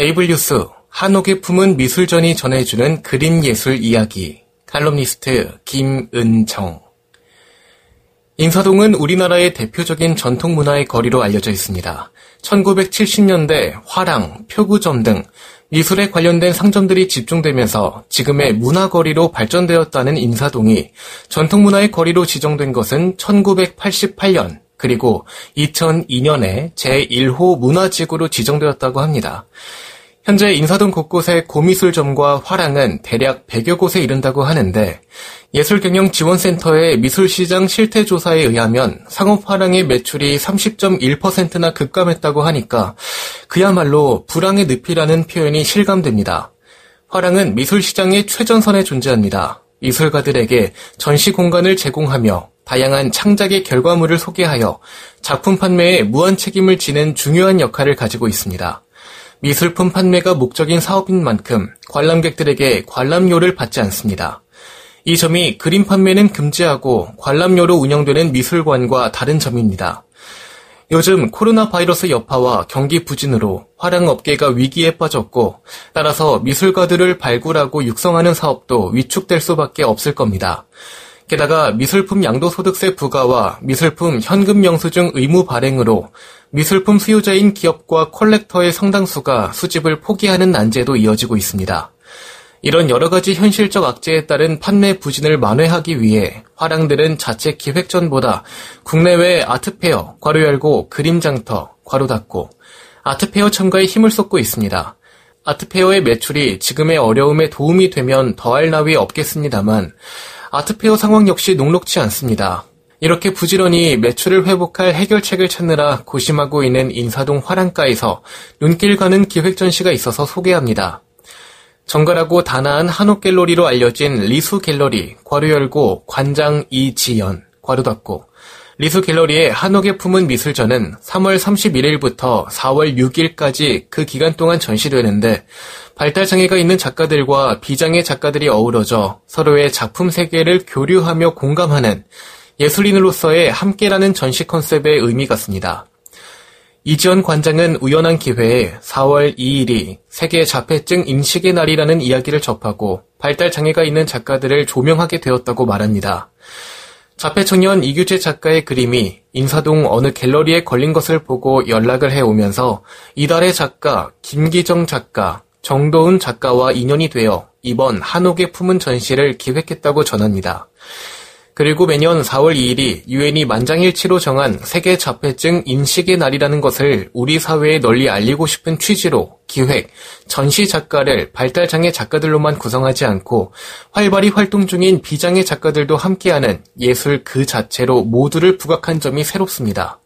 에이블 뉴스 한옥의 품은 미술전이 전해주는 그림 예술 이야기 칼럼니스트 김은정 인사동은 우리나라의 대표적인 전통 문화의 거리로 알려져 있습니다. 1970년대 화랑, 표구점 등 미술에 관련된 상점들이 집중되면서 지금의 문화거리로 발전되었다는 인사동이 전통문화의 거리로 지정된 것은 1988년 그리고 2002년에 제1호 문화지구로 지정되었다고 합니다. 현재 인사동 곳곳의 고미술점과 화랑은 대략 100여 곳에 이른다고 하는데 예술경영지원센터의 미술시장 실태조사에 의하면 상업화랑의 매출이 30.1%나 급감했다고 하니까 그야말로 불황의 늪이라는 표현이 실감됩니다. 화랑은 미술시장의 최전선에 존재합니다. 미술가들에게 전시 공간을 제공하며 다양한 창작의 결과물을 소개하여 작품 판매에 무한 책임을 지는 중요한 역할을 가지고 있습니다. 미술품 판매가 목적인 사업인 만큼 관람객들에게 관람료를 받지 않습니다. 이 점이 그림 판매는 금지하고 관람료로 운영되는 미술관과 다른 점입니다. 요즘 코로나 바이러스 여파와 경기 부진으로 화랑업계가 위기에 빠졌고 따라서 미술가들을 발굴하고 육성하는 사업도 위축될 수밖에 없을 겁니다. 게다가 미술품 양도소득세 부과와 미술품 현금 영수증 의무 발행으로 미술품 수요자인 기업과 콜렉터의 상당수가 수집을 포기하는 난제도 이어지고 있습니다. 이런 여러 가지 현실적 악재에 따른 판매 부진을 만회하기 위해 화랑들은 자체 기획전보다 국내외 아트페어, 괄호 열고 그림장터, 괄호 닫고 아트페어 참가에 힘을 쏟고 있습니다. 아트페어의 매출이 지금의 어려움에 도움이 되면 더할 나위 없겠습니다만 아트페어 상황 역시 녹록치 않습니다. 이렇게 부지런히 매출을 회복할 해결책을 찾느라 고심하고 있는 인사동 화랑가에서 눈길 가는 기획 전시가 있어서 소개합니다. 정갈하고 단아한 한옥 갤러리로 알려진 리수 갤러리, 괄호 열고 관장 이지연, 괄호 닫고 리수 갤러리의 한옥에 품은 미술전은 3월 31일부터 4월 6일까지 그 기간 동안 전시되는데 발달장애가 있는 작가들과 비장애 작가들이 어우러져 서로의 작품 세계를 교류하며 공감하는 예술인으로서의 함께라는 전시 컨셉의 의미 같습니다. 이지연 관장은 우연한 기회에 4월 2일이 세계 자폐증 인식의 날이라는 이야기를 접하고 발달 장애가 있는 작가들을 조명하게 되었다고 말합니다. 자폐 청년 이규재 작가의 그림이 인사동 어느 갤러리에 걸린 것을 보고 연락을 해오면서 이달의 작가 김기정 작가, 정도훈 작가와 인연이 되어 이번 한옥에 품은 전시를 기획했다고 전합니다. 그리고 매년 4월 2일이 유엔이 만장일치로 정한 세계 자폐증 인식의 날이라는 것을 우리 사회에 널리 알리고 싶은 취지로 기획, 전시 작가를 발달장애 작가들로만 구성하지 않고 활발히 활동 중인 비장애 작가들도 함께하는 예술 그 자체로 모두를 부각한 점이 새롭습니다.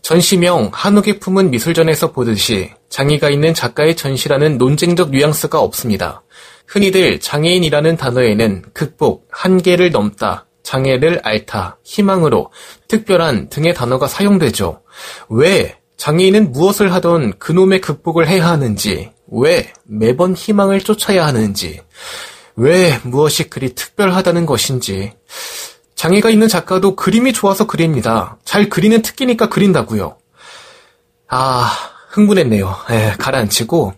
전시명 한옥의 품은 미술전에서 보듯이 장애가 있는 작가의 전시라는 논쟁적 뉘앙스가 없습니다. 흔히들 장애인이라는 단어에는 극복, 한계를 넘다, 장애를 앓다, 희망으로, 특별한 등의 단어가 사용되죠. 왜 장애인은 무엇을 하던 그놈의 극복을 해야 하는지, 왜 매번 희망을 쫓아야 하는지, 왜 무엇이 그리 특별하다는 것인지, 장애가 있는 작가도 그림이 좋아서 그립니다. 잘 그리는 특기니까 그린다고요. 아, 흥분했네요. 에, 가라앉히고,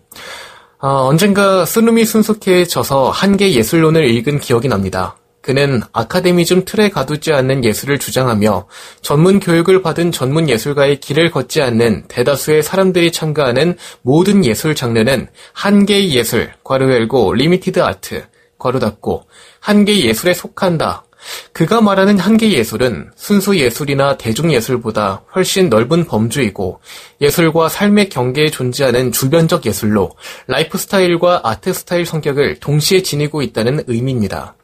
어, 언젠가 쓰루미 슌스케 저서 한계 예술론을 읽은 기억이 납니다. 그는 아카데미즘 틀에 가두지 않는 예술을 주장하며 전문 교육을 받은 전문 예술가의 길을 걷지 않는 대다수의 사람들이 참가하는 모든 예술 장르는 한계의 예술, 괄호 열고 limited art, 괄호 닫고 한계 예술에 속한다. 그가 말하는 한계 예술은 순수 예술이나 대중 예술보다 훨씬 넓은 범주이고 예술과 삶의 경계에 존재하는 주변적 예술로 라이프 스타일과 art style 성격을 동시에 지니고 있다는 의미입니다.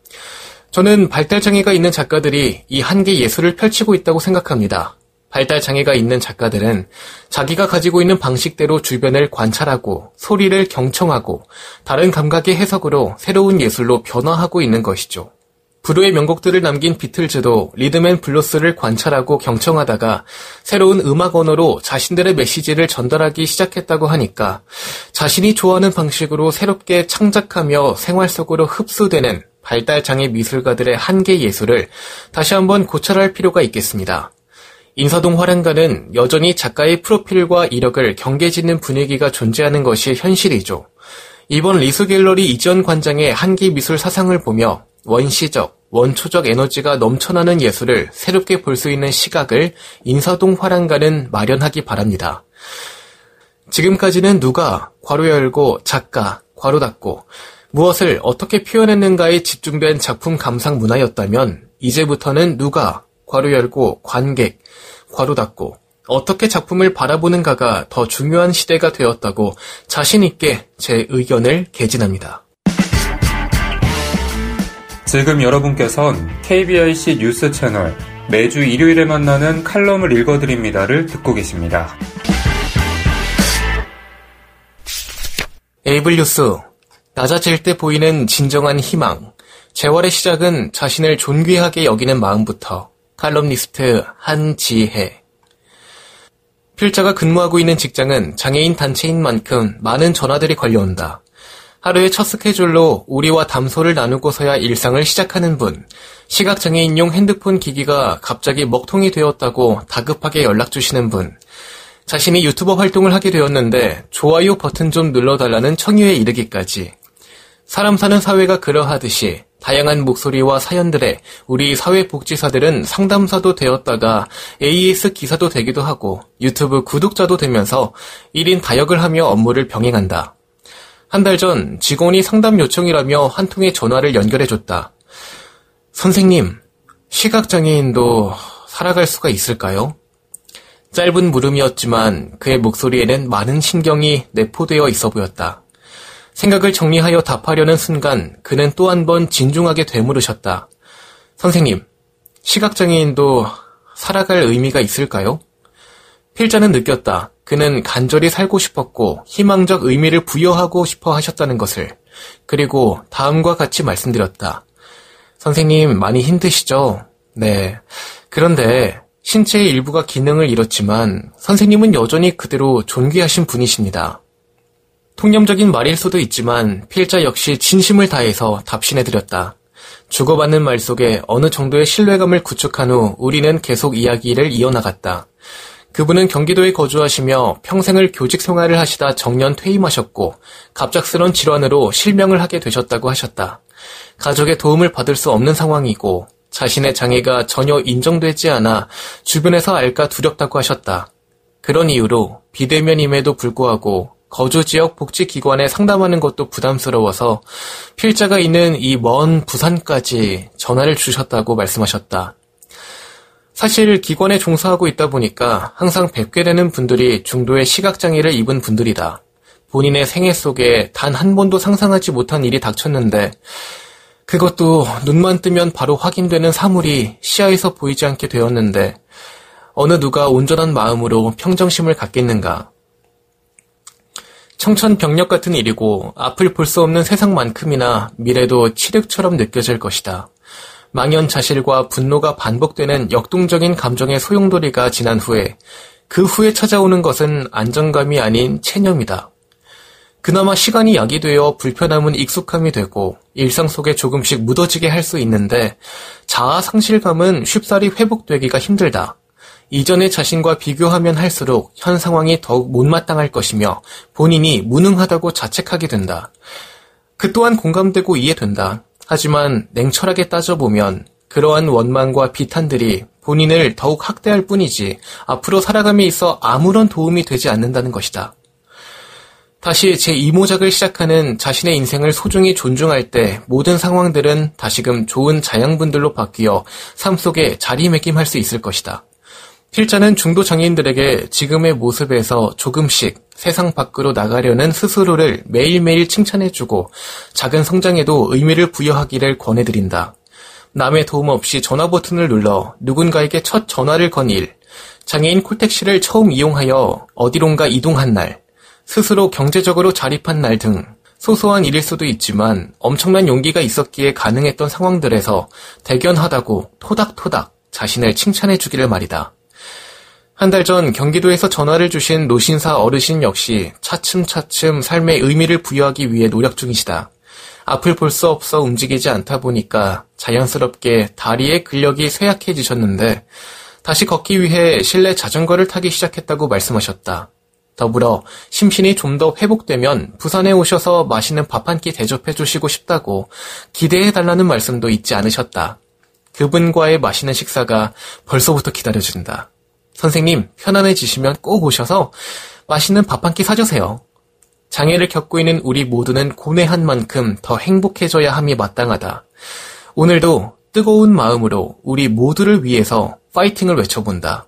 저는 발달장애가 있는 작가들이 이 한계 예술을 펼치고 있다고 생각합니다. 발달장애가 있는 작가들은 자기가 가지고 있는 방식대로 주변을 관찰하고 소리를 경청하고 다른 감각의 해석으로 새로운 예술로 변화하고 있는 것이죠. 불후의 명곡들을 남긴 비틀즈도 리듬앤 블루스를 관찰하고 경청하다가 새로운 음악 언어로 자신들의 메시지를 전달하기 시작했다고 하니까 자신이 좋아하는 방식으로 새롭게 창작하며 생활 속으로 흡수되는 발달장애 미술가들의 한계 예술을 다시 한번 고찰할 필요가 있겠습니다. 인사동 화랑가는 여전히 작가의 프로필과 이력을 경계짓는 분위기가 존재하는 것이 현실이죠. 이번 리수 갤러리 이전 관장의 한계 미술 사상을 보며 원시적, 원초적 에너지가 넘쳐나는 예술을 새롭게 볼 수 있는 시각을 인사동 화랑가는 마련하기 바랍니다. 지금까지는 누가 괄호 열고 작가 괄호 닫고 무엇을 어떻게 표현했는가에 집중된 작품 감상 문화였다면 이제부터는 누가 괄호 열고 관객 괄호 닫고 어떻게 작품을 바라보는가가 더 중요한 시대가 되었다고 자신 있게 제 의견을 개진합니다. 지금 여러분께선 KBIC 뉴스 채널 매주 일요일에 만나는 칼럼을 읽어드립니다를 듣고 계십니다. 에이블 뉴스 낮아질 때 보이는 진정한 희망. 재활의 시작은 자신을 존귀하게 여기는 마음부터. 칼럼니스트 한지혜. 필자가 근무하고 있는 직장은 장애인 단체인 만큼 많은 전화들이 걸려온다. 하루의 첫 스케줄로 우리와 담소를 나누고서야 일상을 시작하는 분. 시각장애인용 핸드폰 기기가 갑자기 먹통이 되었다고 다급하게 연락 주시는 분. 자신이 유튜버 활동을 하게 되었는데 좋아요 버튼 좀 눌러달라는 청유에 이르기까지. 사람 사는 사회가 그러하듯이 다양한 목소리와 사연들에 우리 사회복지사들은 상담사도 되었다가 AS 기사도 되기도 하고 유튜브 구독자도 되면서 1인 다역을 하며 업무를 병행한다. 한 달 전 직원이 상담 요청이라며 한 통의 전화를 연결해줬다. 선생님, 시각장애인도 살아갈 수가 있을까요? 짧은 물음이었지만 그의 목소리에는 많은 신경이 내포되어 있어 보였다. 생각을 정리하여 답하려는 순간 그는 또 한 번 진중하게 되물으셨다. 선생님, 시각장애인도 살아갈 의미가 있을까요? 필자는 느꼈다. 그는 간절히 살고 싶었고 희망적 의미를 부여하고 싶어 하셨다는 것을. 그리고 다음과 같이 말씀드렸다. 선생님, 많이 힘드시죠? 네. 그런데 신체의 일부가 기능을 잃었지만 선생님은 여전히 그대로 존귀하신 분이십니다. 통념적인 말일 수도 있지만 필자 역시 진심을 다해서 답신해드렸다. 주고받는 말 속에 어느 정도의 신뢰감을 구축한 후 우리는 계속 이야기를 이어나갔다. 그분은 경기도에 거주하시며 평생을 교직 생활을 하시다 정년 퇴임하셨고 갑작스런 질환으로 실명을 하게 되셨다고 하셨다. 가족의 도움을 받을 수 없는 상황이고 자신의 장애가 전혀 인정되지 않아 주변에서 알까 두렵다고 하셨다. 그런 이유로 비대면임에도 불구하고 거주 지역 복지기관에 상담하는 것도 부담스러워서 필자가 있는 이 먼 부산까지 전화를 주셨다고 말씀하셨다. 사실 기관에 종사하고 있다 보니까 항상 뵙게 되는 분들이 중도의 시각장애를 입은 분들이다. 본인의 생애 속에 단 한 번도 상상하지 못한 일이 닥쳤는데 그것도 눈만 뜨면 바로 확인되는 사물이 시야에서 보이지 않게 되었는데 어느 누가 온전한 마음으로 평정심을 갖겠는가. 청천벽력 같은 일이고 앞을 볼 수 없는 세상만큼이나 미래도 칠흑처럼 느껴질 것이다. 망연 자실과 분노가 반복되는 역동적인 감정의 소용돌이가 지난 후에 그 후에 찾아오는 것은 안정감이 아닌 체념이다. 그나마 시간이 약이 되어 불편함은 익숙함이 되고 일상 속에 조금씩 묻어지게 할 수 있는데 자아 상실감은 쉽사리 회복되기가 힘들다. 이전의 자신과 비교하면 할수록 현 상황이 더욱 못마땅할 것이며 본인이 무능하다고 자책하게 된다. 그 또한 공감되고 이해된다. 하지만 냉철하게 따져보면 그러한 원망과 비탄들이 본인을 더욱 학대할 뿐이지 앞으로 살아감에 있어 아무런 도움이 되지 않는다는 것이다. 다시 제 이모작을 시작하는 자신의 인생을 소중히 존중할 때 모든 상황들은 다시금 좋은 자양분들로 바뀌어 삶 속에 자리매김할 수 있을 것이다. 필자는 중도 장애인들에게 지금의 모습에서 조금씩 세상 밖으로 나가려는 스스로를 매일매일 칭찬해주고 작은 성장에도 의미를 부여하기를 권해드린다. 남의 도움 없이 전화 버튼을 눌러 누군가에게 첫 전화를 건 일, 장애인 콜택시를 처음 이용하여 어디론가 이동한 날, 스스로 경제적으로 자립한 날 등 소소한 일일 수도 있지만 엄청난 용기가 있었기에 가능했던 상황들에서 대견하다고 토닥토닥 자신을 칭찬해 주기를 말이다. 한 달 전 경기도에서 전화를 주신 노신사 어르신 역시 차츰차츰 삶의 의미를 부여하기 위해 노력 중이시다. 앞을 볼 수 없어 움직이지 않다 보니까 자연스럽게 다리의 근력이 쇠약해지셨는데 다시 걷기 위해 실내 자전거를 타기 시작했다고 말씀하셨다. 더불어 심신이 좀 더 회복되면 부산에 오셔서 맛있는 밥 한 끼 대접해 주시고 싶다고 기대해 달라는 말씀도 잊지 않으셨다. 그분과의 맛있는 식사가 벌써부터 기다려진다. 선생님, 편안해지시면 꼭 오셔서 맛있는 밥 한 끼 사주세요. 장애를 겪고 있는 우리 모두는 고뇌한 만큼 더 행복해져야 함이 마땅하다. 오늘도 뜨거운 마음으로 우리 모두를 위해서 파이팅을 외쳐본다.